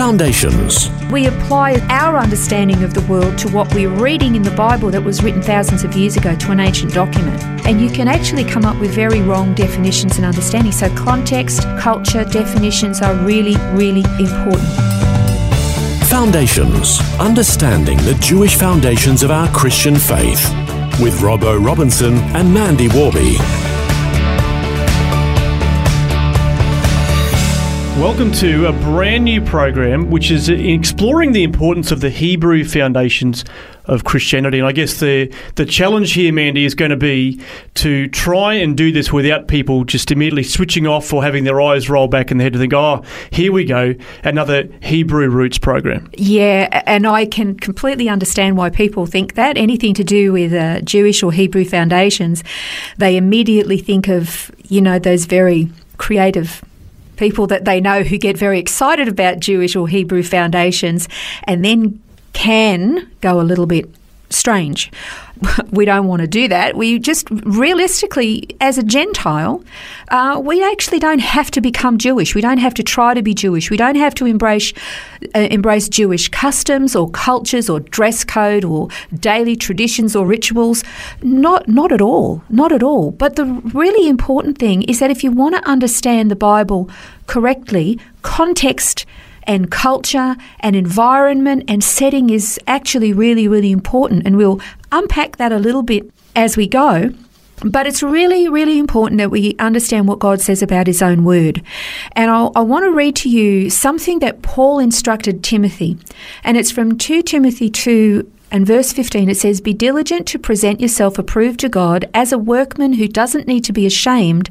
Foundations. We apply our understanding of the world to what we're reading in the Bible that was written thousands of years ago to an ancient document. And you can actually come up with very wrong definitions and understanding. So, context, culture, definitions are really, really important. Foundations. Understanding the Jewish foundations of our Christian faith. With Robbo Robinson and Mandy Warby. Welcome to a brand new program which is exploring the importance of the Hebrew foundations of Christianity. And I guess the, the challenge here, Mandy, is going to be to try and do this without people just immediately switching off or having their eyes roll back in the head to think, oh, here we go, another Hebrew roots program. Yeah, and I can completely understand why people think that. Anything to do with uh, Jewish or Hebrew foundations, they immediately think of, you know, those very creative people that they know who get very excited about Jewish or Hebrew foundations and then can go a little bit strange. we don't want to do that. We just realistically, as a Gentile, uh, we actually don't have to become Jewish. We don't have to try to be Jewish. We don't have to embrace uh, embrace Jewish customs or cultures or dress code or daily traditions or rituals. Not not at all. Not at all. But the really important thing is that if you want to understand the Bible correctly, context and culture and environment and setting is actually really, really important. And we'll unpack that a little bit as we go. But it's really, really important that we understand what God says about His own word. And I'll, I want to read to you something that Paul instructed Timothy. And it's from 2 Timothy 2 and verse 15. It says, Be diligent to present yourself approved to God as a workman who doesn't need to be ashamed,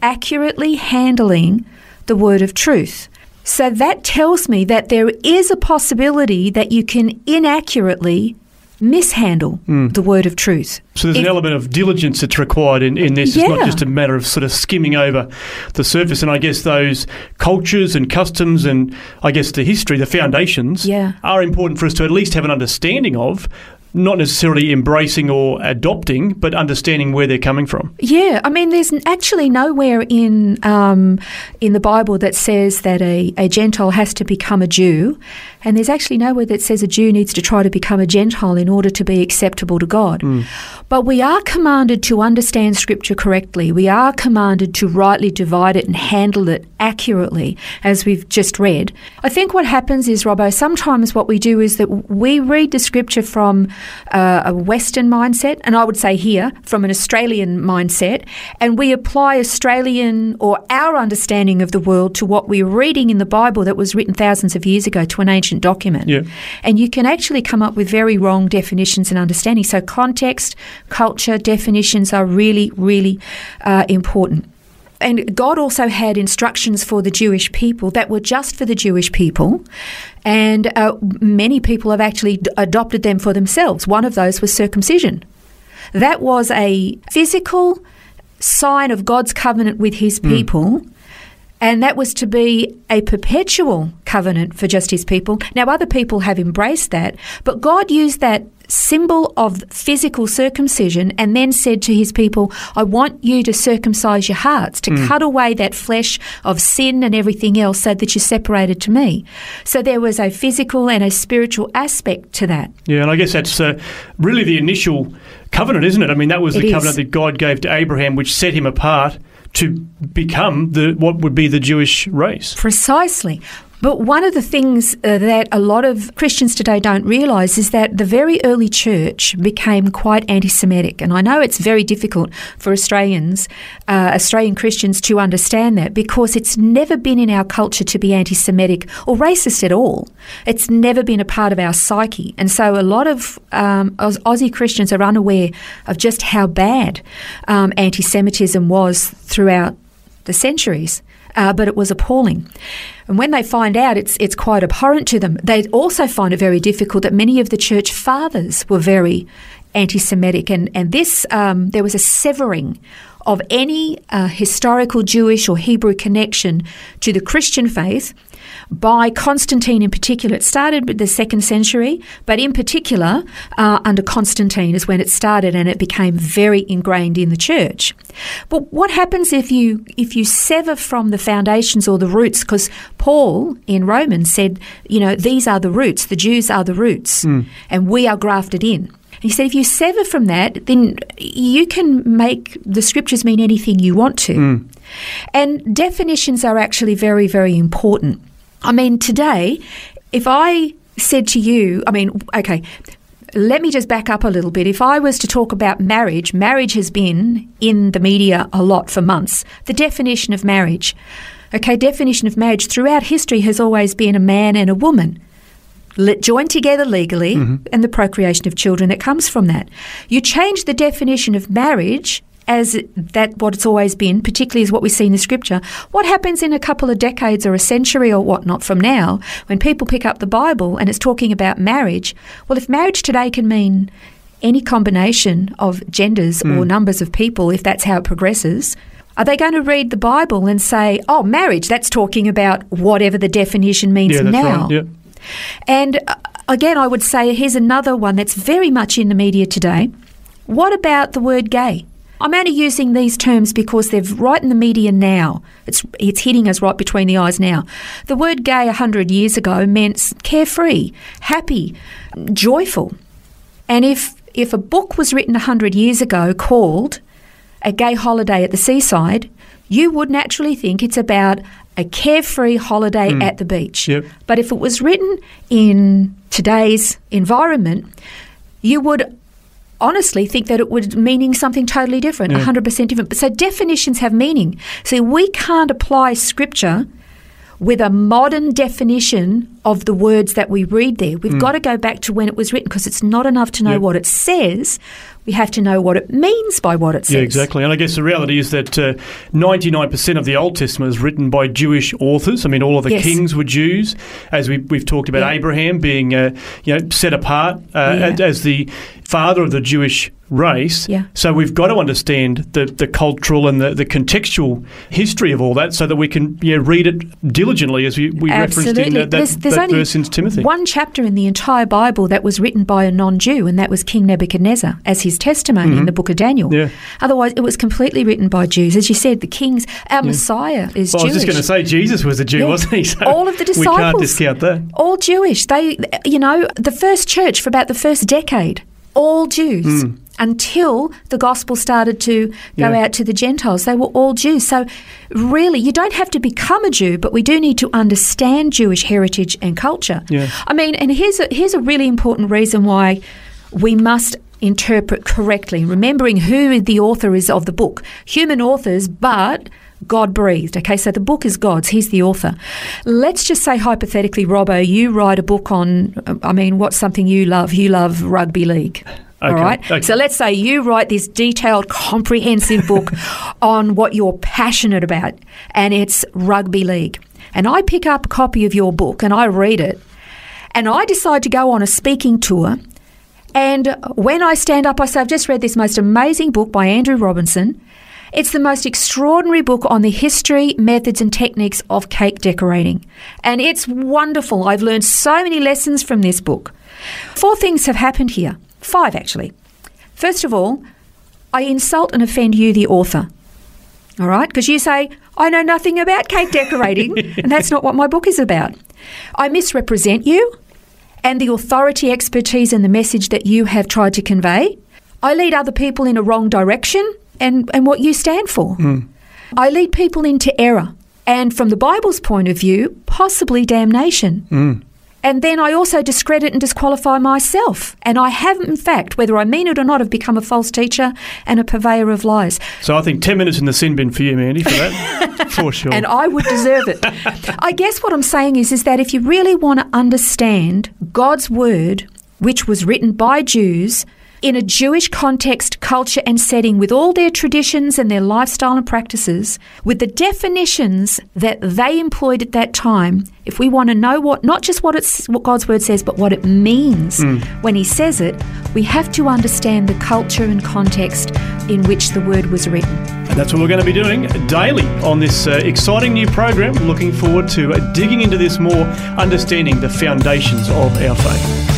accurately handling the word of truth. So that tells me that there is a possibility that you can inaccurately mishandle mm. the word of truth. So there's if, an element of diligence that's required in, in this. Yeah. It's not just a matter of sort of skimming over the surface. And I guess those cultures and customs and I guess the history, the foundations yeah. are important for us to at least have an understanding of not necessarily embracing or adopting, but understanding where they're coming from. Yeah, I mean, there's actually nowhere in um, in the Bible that says that a, a Gentile has to become a Jew, and there's actually nowhere that says a Jew needs to try to become a Gentile in order to be acceptable to God. Mm. But we are commanded to understand Scripture correctly. We are commanded to rightly divide it and handle it accurately, as we've just read. I think what happens is, Robbo, sometimes what we do is that we read the Scripture from uh, a Western mindset, and I would say here from an Australian mindset, and we apply Australian or our understanding of the world to what we're reading in the Bible that was written thousands of years ago to an ancient document. Yeah. And you can actually come up with very wrong definitions and understanding. So, context, culture, definitions are really, really uh, important. And God also had instructions for the Jewish people that were just for the Jewish people. And uh, many people have actually d- adopted them for themselves. One of those was circumcision. That was a physical sign of God's covenant with his hmm. people. Mm. And that was to be a perpetual covenant for just his people. Now, other people have embraced that, but God used that symbol of physical circumcision and then said to his people, I want you to circumcise your hearts, to mm. cut away that flesh of sin and everything else so that you're separated to me. So there was a physical and a spiritual aspect to that. Yeah, and I guess that's uh, really the initial covenant, isn't it? I mean, that was it the is. covenant that God gave to Abraham, which set him apart to become the what would be the Jewish race. Precisely. But one of the things uh, that a lot of Christians today don't realise is that the very early church became quite anti Semitic. And I know it's very difficult for Australians, uh, Australian Christians, to understand that because it's never been in our culture to be anti Semitic or racist at all. It's never been a part of our psyche. And so a lot of um, Aussie Christians are unaware of just how bad um, anti Semitism was throughout the centuries. Uh, but it was appalling. And when they find out, it's it's quite abhorrent to them. They also find it very difficult that many of the church fathers were very anti-Semitic, and and this um, there was a severing of any uh, historical Jewish or Hebrew connection to the Christian faith by Constantine in particular. It started with the second century, but in particular, uh, under Constantine is when it started and it became very ingrained in the church. But what happens if you if you sever from the foundations or the roots? Because Paul in Romans said, you know, these are the roots. The Jews are the roots, and we are grafted in. He said, if you sever from that, then you can make the scriptures mean anything you want to. And definitions are actually very, very important. I mean, today, if I said to you, I mean, okay, let me just back up a little bit. If I was to talk about marriage, marriage has been in the media a lot for months. The definition of marriage. Okay, definition of marriage throughout history has always been a man and a woman joined together legally mm-hmm. and the procreation of children that comes from that. You change the definition of marriage as that what it's always been, particularly as what we see in the scripture. What happens in a couple of decades or a century or whatnot from now when people pick up the Bible and it's talking about marriage? Well, if marriage today can mean any combination of genders or numbers of people, if that's how it progresses, are they going to read the Bible and say, oh, marriage, that's talking about whatever the definition means Yeah, that's now? right. Yeah. And uh, again, I would say here's another one that's very much in the media today. What about the word gay? I'm only using these terms because they're right in the media now. It's it's hitting us right between the eyes now. The word gay 100 years ago meant carefree, happy, joyful. And if if a book was written 100 years ago called A Gay Holiday at the Seaside, you would naturally think it's about a carefree holiday hmm. at the beach. Yep. But if it was written in today's environment, you would honestly think that it would meaning something totally different, Yeah. 100% different. So definitions have meaning. See, we can't apply scripture with a modern definition of the words that we read there. We've got to go back to when it was written because it's not enough to know Mm. Yep. what it says. We have to know what it means by what it says. Yeah, exactly. And I guess the reality is that uh, 99% of the Old Testament is written by Jewish authors. I mean, all of the Yes. kings were Jews, as we, we've talked about Yeah. Abraham being, uh, you know, set apart uh, Yeah. as the father of the Jewish race. Yeah. So we've got to understand the, the cultural and the, the contextual history of all that so that we can yeah, read it diligently, as we, we referenced in Absolutely. uh, that, there's there's that only verse in Timothy. one chapter in the entire Bible that was written by a non-Jew, and that was King Nebuchadnezzar as his testimony in the book of Daniel. Mm-hmm. Yeah. Otherwise, it was completely written by Jews. As you said, the kings, our Messiah is well, I was just going to say Jesus was a Jew, Yeah. wasn't he? So All of the disciples. We can't discount that. all Jewish. They, you know, the first church for about the first decade, all Jews. Until the gospel started to go. Yeah. out to the Gentiles, they were all Jews. So, really, you don't have to become a Jew, but we do need to understand Jewish heritage and culture. Yeah. I mean, and here's a, here's a really important reason why we must interpret correctly, remembering who the author is of the book. Human authors, but God breathed. Okay, so the book is God's. He's the author. Let's just say hypothetically, Robbo, you write a book on. I mean, what's something you love? You love rugby league. All Okay, right. okay. So let's say you write this detailed, comprehensive book on what you're passionate about, and it's rugby league. And I pick up a copy of your book and I read it, and I decide to go on a speaking tour. And when I stand up, I say, I've just read this most amazing book by Andrew Robinson. It's the most extraordinary book on the history, methods, and techniques of cake decorating. And it's wonderful. I've learned so many lessons from this book. Four things have happened here. Five, actually. First of all, I insult and offend you, the author. All right? Because you say, I know nothing about cake decorating, and that's not what my book is about. I misrepresent you and the authority, expertise, and the message that you have tried to convey. I lead other people in a wrong direction and, and what you stand for. Hmm. I lead people into error and, from the Bible's point of view, possibly damnation. Hmm. And then I also discredit and disqualify myself. And I have, in fact, whether I mean it or not, have become a false teacher and a purveyor of lies. So I think 10 minutes in the sin bin for you, Mandy, for that. for sure. and I would deserve it. I guess what I'm saying is, is that if you really want to understand God's word, which was written by Jews in a Jewish context, culture, and setting with all their traditions and their lifestyle and practices, with the definitions that they employed at that time, if we want to know what, not just what, it's, what God's word says, but what it means when He says it, we have to understand the culture and context in which the word was written. And that's what we're going to be doing daily on this uh, exciting new program. Looking forward to uh, digging into this more, understanding the foundations of our faith.